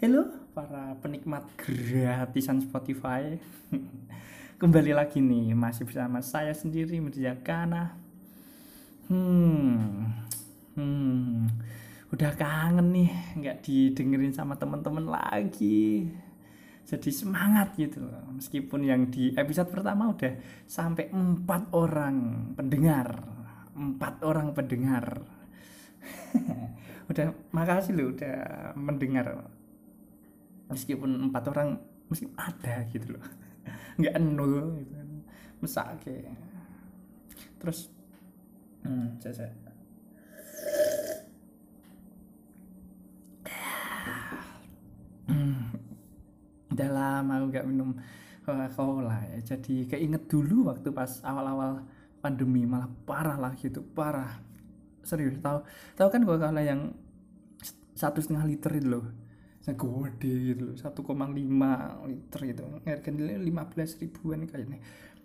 Halo? Para penikmat gratisan Spotify. Kembali lagi nih masih bersama saya sendiri Mirza Kana. Hmm Hmm. Udah kangen nih nggak didengerin sama teman-teman lagi. Jadi semangat gitu loh. Meskipun yang di episode pertama udah sampai empat orang pendengar. Empat orang pendengar. Udah makasih loh udah mendengar meskipun empat orang mesti ada gitu loh. Nggak nol gitu kan. Mesake terus hmm, saya, saya. Hmm, udah lama aku nggak minum Coca-Cola ya. Jadi keinget dulu waktu pas awal-awal pandemi malah parah lah gitu parah. Serius tahu tahu kan Coca-Cola yang satu setengah liter itu loh gede gitu loh 1,5 liter gitu. Harganya 15 ribuan kayaknya.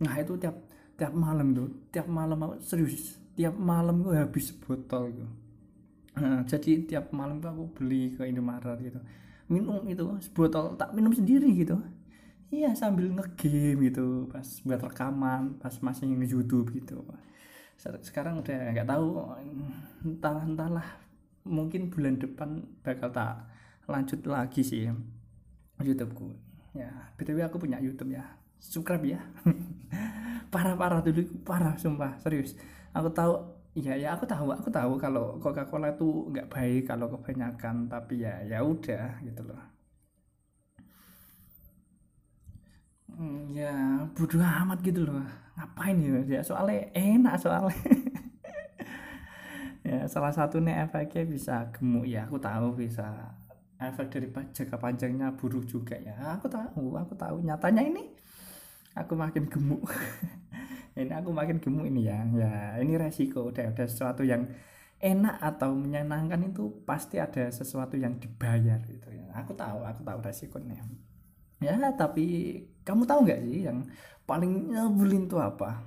Nah itu tiap tiap malam tuh tiap malam serius tiap malam gue habis botol gitu. Nah, jadi tiap malam tuh aku beli ke Indomaret gitu. Minum itu sebotol tak minum sendiri gitu. Iya sambil ngegame gitu pas buat rekaman pas masih nge YouTube gitu sekarang udah nggak tahu entah entahlah mungkin bulan depan bakal tak lanjut lagi sih YouTubeku. Ya btw aku punya YouTube ya. Subscribe ya. Parah parah dulu parah sumpah. Serius. Aku tahu ya ya aku tahu aku tahu kalau Coca Cola itu nggak baik kalau kebanyakan tapi ya ya udah gitu loh. Hmm, ya bodoh amat gitu loh. Ngapain ya? Ya soalnya enak soalnya. Ya salah satunya efeknya bisa gemuk ya aku tahu bisa efek dari jangka panjangnya buruk juga ya. Aku tahu aku tahu. Nyatanya ini aku makin gemuk. Ini aku makin gemuk ini ya. Ya ini resiko. Udah ada sesuatu yang enak atau menyenangkan itu pasti ada sesuatu yang dibayar gitu ya. Aku tahu aku tahu resikonya. Ya tapi kamu tahu nggak sih yang paling nyebelin tuh apa?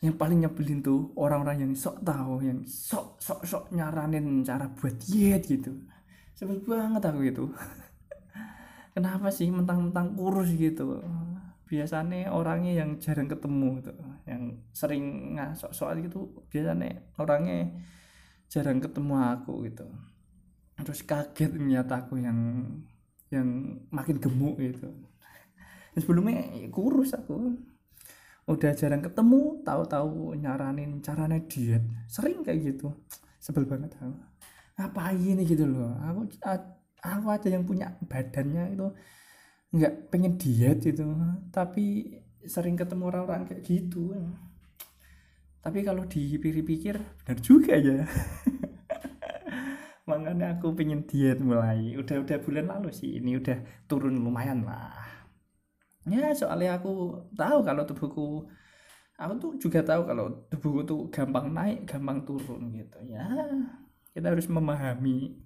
Yang paling nyebelin tuh orang-orang yang sok tahu yang sok sok sok nyaranin cara buat diet gitu sebel banget aku itu. Kenapa sih mentang-mentang kurus gitu? Biasanya orangnya yang jarang ketemu gitu yang sering ngasok soal gitu biasanya orangnya jarang ketemu aku gitu. Terus kaget ternyata aku yang yang makin gemuk gitu. Sebelumnya kurus aku. Udah jarang ketemu tahu-tahu nyaranin caranya diet. Sering kayak gitu. Sebel banget aku ngapain nih gitu loh. Aku aku aja yang punya badannya itu nggak pengen diet gitu. Tapi sering ketemu orang-orang kayak gitu. Tapi kalau dipikir-pikir benar juga ya. Makanya aku pengen diet mulai. Udah udah bulan lalu sih. Ini udah turun lumayan lah. Ya soalnya aku tahu kalau tubuhku aku tuh juga tahu kalau tubuhku tuh gampang naik gampang turun gitu. Ya kita harus memahami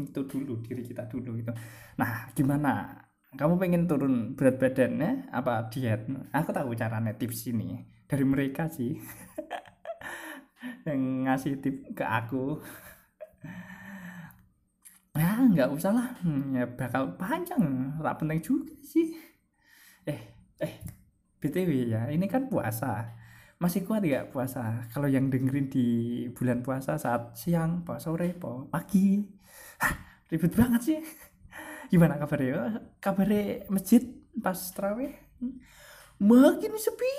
itu dulu diri kita dulu itu nah gimana? Kamu pengen turun berat badannya apa diet? Aku tahu caranya tips ini. Dari mereka sih. Yang ngasih tip ke aku. Ya nggak usah lah. Hmm, ya bakal panjang. Tak penting juga sih. Eh eh btw ya ini kan puasa masih kuat ya puasa? Kalau yang dengerin di bulan puasa saat siang apa sore apa pagi. Ribet banget sih. Gimana kabarnya? Kabarnya masjid pas terawih? Makin sepi.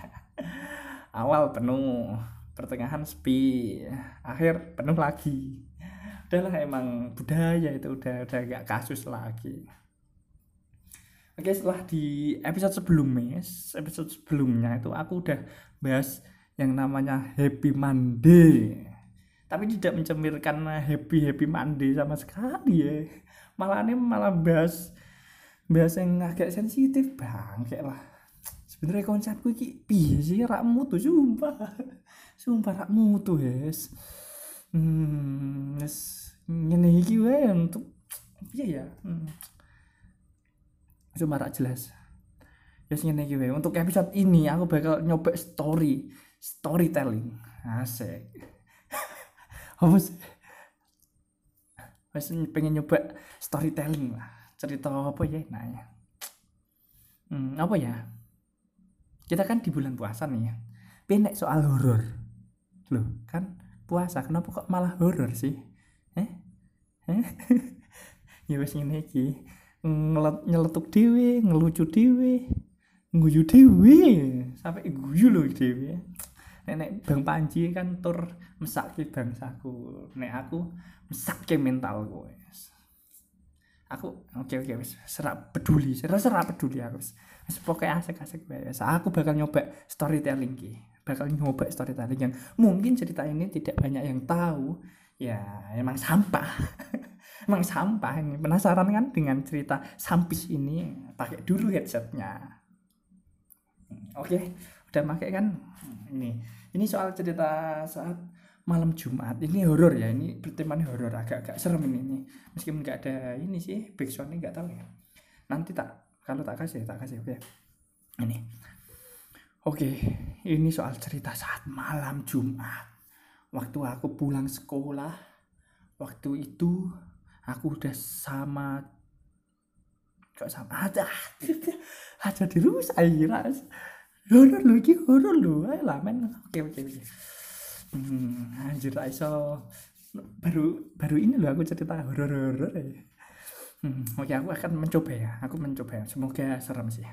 Awal penuh pertengahan sepi akhir penuh lagi. Udahlah emang budaya itu udah udah gak kasus lagi Oke setelah di episode sebelumnya episode sebelumnya itu aku udah bahas yang namanya Happy Monday. Tapi tidak mencemirkan happy happy Monday sama sekali ya. Malah ini malah bahas bahas yang agak sensitif bang kayak lah. Sebenarnya konsepku iki piye sih? Rakmu tuh sumpah. Sumpah rakmu tuh yes. Hmm yes. Ngene iki untuk iya ya? Hmm cuma rak jelas. Ya ngene iki untuk episode ini aku bakal nyoba story storytelling. Asik. Apa sih? Pengen nyoba storytelling lah. Cerita apa ya? Nah hmm, apa ya? Kita kan di bulan puasa nih ya. Pendek soal horor. Loh kan puasa kenapa kok malah horor sih? Eh? Eh? Ya wes ini ngelet nyeletuk dewe ngelucu dewe nguyu dewe sampai guyu loh dewe nenek bang Panji kan tur mesake bangsaku. Nek aku mesake mentalku wes. Aku oke oke wes. Serak peduli serak serak peduli aku wes. Pokoknya asik asik wes. Aku bakal nyoba storytelling ki bakal nyoba storytelling yang mungkin cerita ini tidak banyak yang tahu. Ya emang sampah emang sampah ini. Penasaran kan dengan cerita sampis ini? Pakai dulu headsetnya. Oke. Okay, udah pakai kan? Ini. Ini soal cerita saat malam Jumat. Ini horor ya. Ini berteman horor. Agak-agak serem ini, ini meskipun nggak ada ini sih backsoundnya nggak tahu ya. Nanti tak kalau tak kasih tak kasih oke. Okay. ini. Oke ini soal cerita saat malam Jumat. Waktu aku pulang sekolah waktu itu aku udah sama kok sama aja aja dirusak aja horor lu iki horor lu ayo lah men. Oke oke oke. Hmm, anjir iso. Baru baru ini loh aku cerita horor horor ya hmm, oke aku akan mencoba ya aku mencoba ya. Semoga serem sih.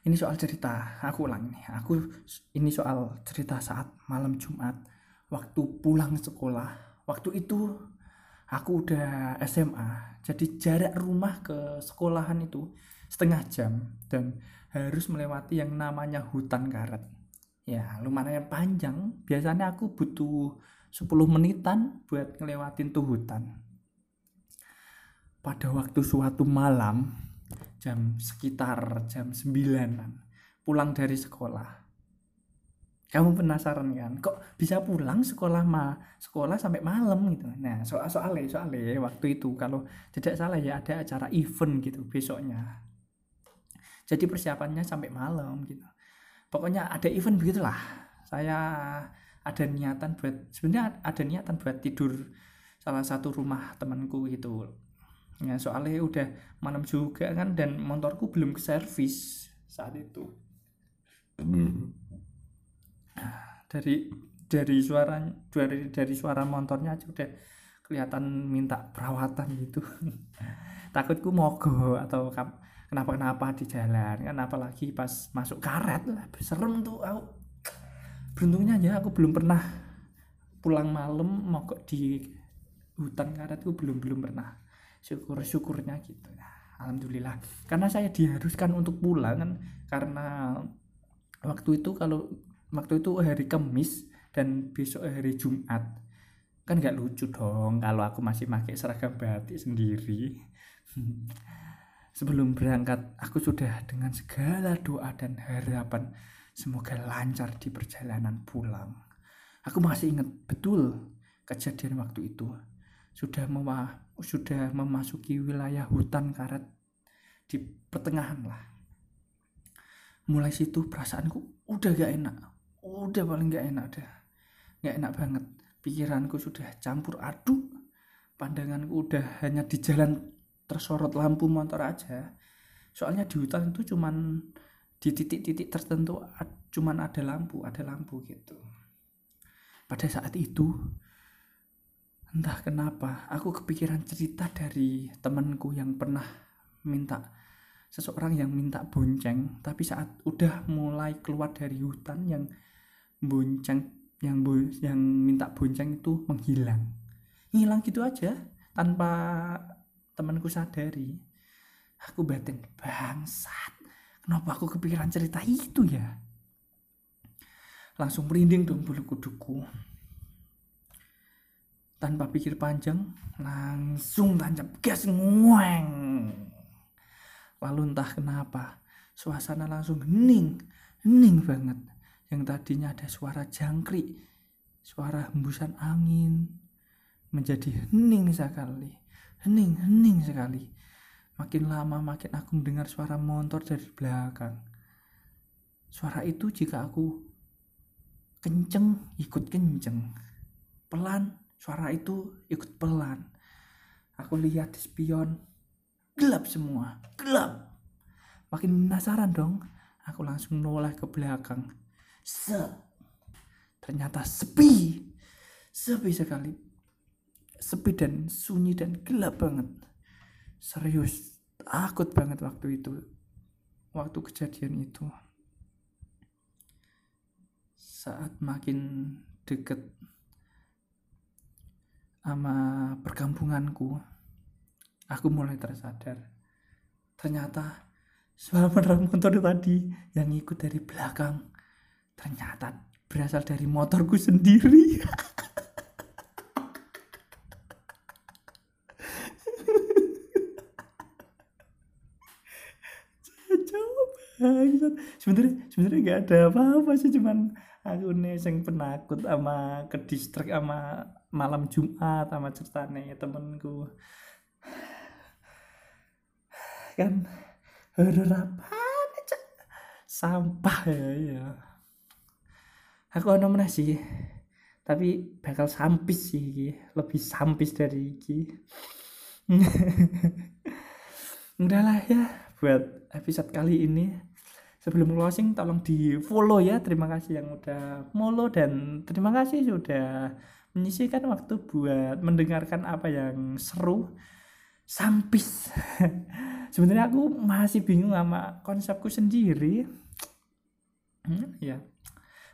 Ini soal cerita aku ulang nih. Aku ini soal cerita saat malam Jumat waktu pulang sekolah. Waktu itu aku udah SMA jadi jarak rumah ke sekolahan itu setengah jam dan harus melewati yang namanya hutan karet. Ya lumayan panjang. Biasanya aku butuh 10 menitan buat ngelewatin tuh hutan. Pada waktu suatu malam jam sekitar jam 9 pulang dari sekolah kamu penasaran kan? Kok bisa pulang sekolah ma sekolah sampai malam gitu? Nah soal soalnya soalnya waktu itu kalau tidak salah ya ada acara event gitu besoknya. Jadi persiapannya sampai malam gitu. Pokoknya ada event begitulah. Saya ada niatan buat sebenarnya ada niatan buat tidur salah satu rumah temanku gitu. Ya soalnya udah malam juga kan dan motorku belum ke servis saat itu dari dari suara dari dari suara motornya aja udah kelihatan minta perawatan gitu. Takutku mogok atau kenapa-kenapa di jalan kan apalagi pas masuk karet lah serem tuh aku. Beruntungnya aja aku belum pernah pulang malam mau kok di hutan karet tuh belum belum pernah. Syukur syukurnya gitu. Alhamdulillah. Karena saya diharuskan untuk pulang kan karena waktu itu kalau waktu itu hari Kamis dan besok hari Jumat kan nggak lucu dong kalau aku masih pakai seragam batik sendiri Sebelum berangkat, aku sudah dengan segala doa dan harapan semoga lancar di perjalanan pulang. Aku masih ingat betul kejadian waktu itu. Sudah mema sudah memasuki wilayah hutan karet di pertengahan lah. Mulai situ perasaanku udah gak enak. Udah paling gak enak dah. Gak enak banget. Pikiranku sudah campur aduk. Pandanganku udah hanya di jalan tersorot lampu motor aja soalnya di hutan itu cuman di titik-titik tertentu cuman ada lampu ada lampu gitu pada saat itu entah kenapa aku kepikiran cerita dari temanku yang pernah minta seseorang yang minta bonceng tapi saat udah mulai keluar dari hutan yang bonceng yang bo, yang minta bonceng itu menghilang. Hilang gitu aja tanpa temanku sadari. Aku batin bangsat kenapa aku kepikiran cerita itu ya? Langsung merinding dong bulu kuduku. Tanpa pikir panjang langsung tancap gas ngueng. Lalu entah kenapa suasana langsung hening hening banget yang tadinya ada suara jangkrik suara hembusan angin menjadi hening sekali hening hening sekali. Makin lama makin aku mendengar suara motor dari belakang. Suara itu jika aku kenceng ikut kenceng. Pelan suara itu ikut pelan. Aku lihat di spion gelap semua gelap. Makin penasaran dong aku langsung noleh ke belakang se. Ternyata sepi. Sepi sekali. Sepi dan sunyi dan gelap banget. Serius takut banget waktu itu. Waktu kejadian itu. Saat makin deket sama perkampunganku aku mulai tersadar. Ternyata suara penerang motor tadi yang ikut dari belakang ternyata berasal dari motorku sendiri. Sebenarnya sebenarnya nggak ada apa-apa sih cuman aku nih yang penakut sama ke distrik sama malam Jumat sama ceritanya temenku kan horor apa sampah ya ya aku ono mana sih tapi bakal sampis sih lebih sampis dari iki. Udahlah ya buat episode kali ini. Sebelum closing tolong di follow ya. Terima kasih yang udah follow dan terima kasih sudah menyisihkan waktu buat mendengarkan apa yang seru sampis. Sebenarnya aku masih bingung sama konsepku sendiri. Hmm, ya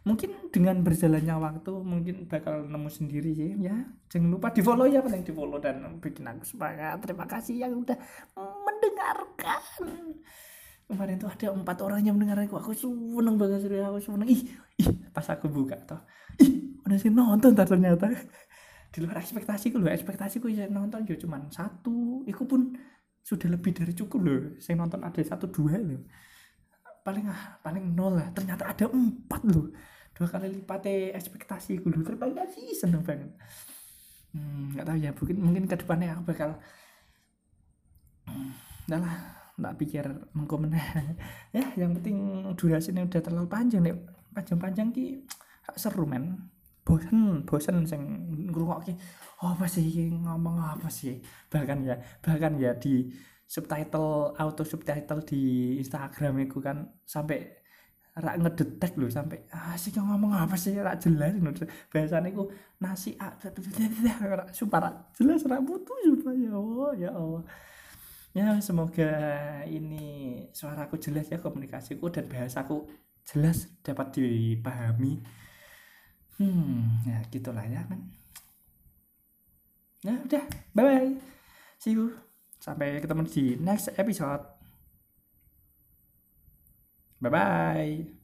mungkin dengan berjalannya waktu mungkin bakal nemu sendiri sih. Ya. Jangan lupa di follow ya paling di follow dan bikin aku semangat. Terima kasih yang udah mendengarkan. Kemarin tuh ada empat orang yang mendengar aku. Aku seneng banget sih aku seneng. Ih ih pas aku buka toh ih udah sih nonton ternyata. Di luar ekspektasiku loh. Ekspektasiku ya nonton ya cuman satu. Itu pun sudah lebih dari cukup loh. Saya nonton ada satu dua loh. Paling ah paling nol lah. Ternyata ada empat loh dua kali lipat ekspektasiku loh terima kasih seneng banget. Hmm, nggak tahu ya mungkin mungkin ke depannya aku bakal hmm, lah nggak pikir mengkomen ya yang penting durasinya udah terlalu panjang nih panjang-panjang ki seru men. Bosan bosan sing ngrungokke oh, apa sih ngomong apa sih? Bahkan ya bahkan ya di subtitle auto subtitle di Instagram itu kan sampai rak ngedetek loh sampai ah sih ngomong apa sih? Rak jelas. Bahasanya itu nasi ah supaya jelas rak butuh supaya ya Allah ya Allah. Ya semoga ini suaraku jelas ya komunikasiku dan bahasaku jelas dapat dipahami. Hmm ya gitulah ya kan ya udah bye bye see you. Sampai ketemu di next episode bye bye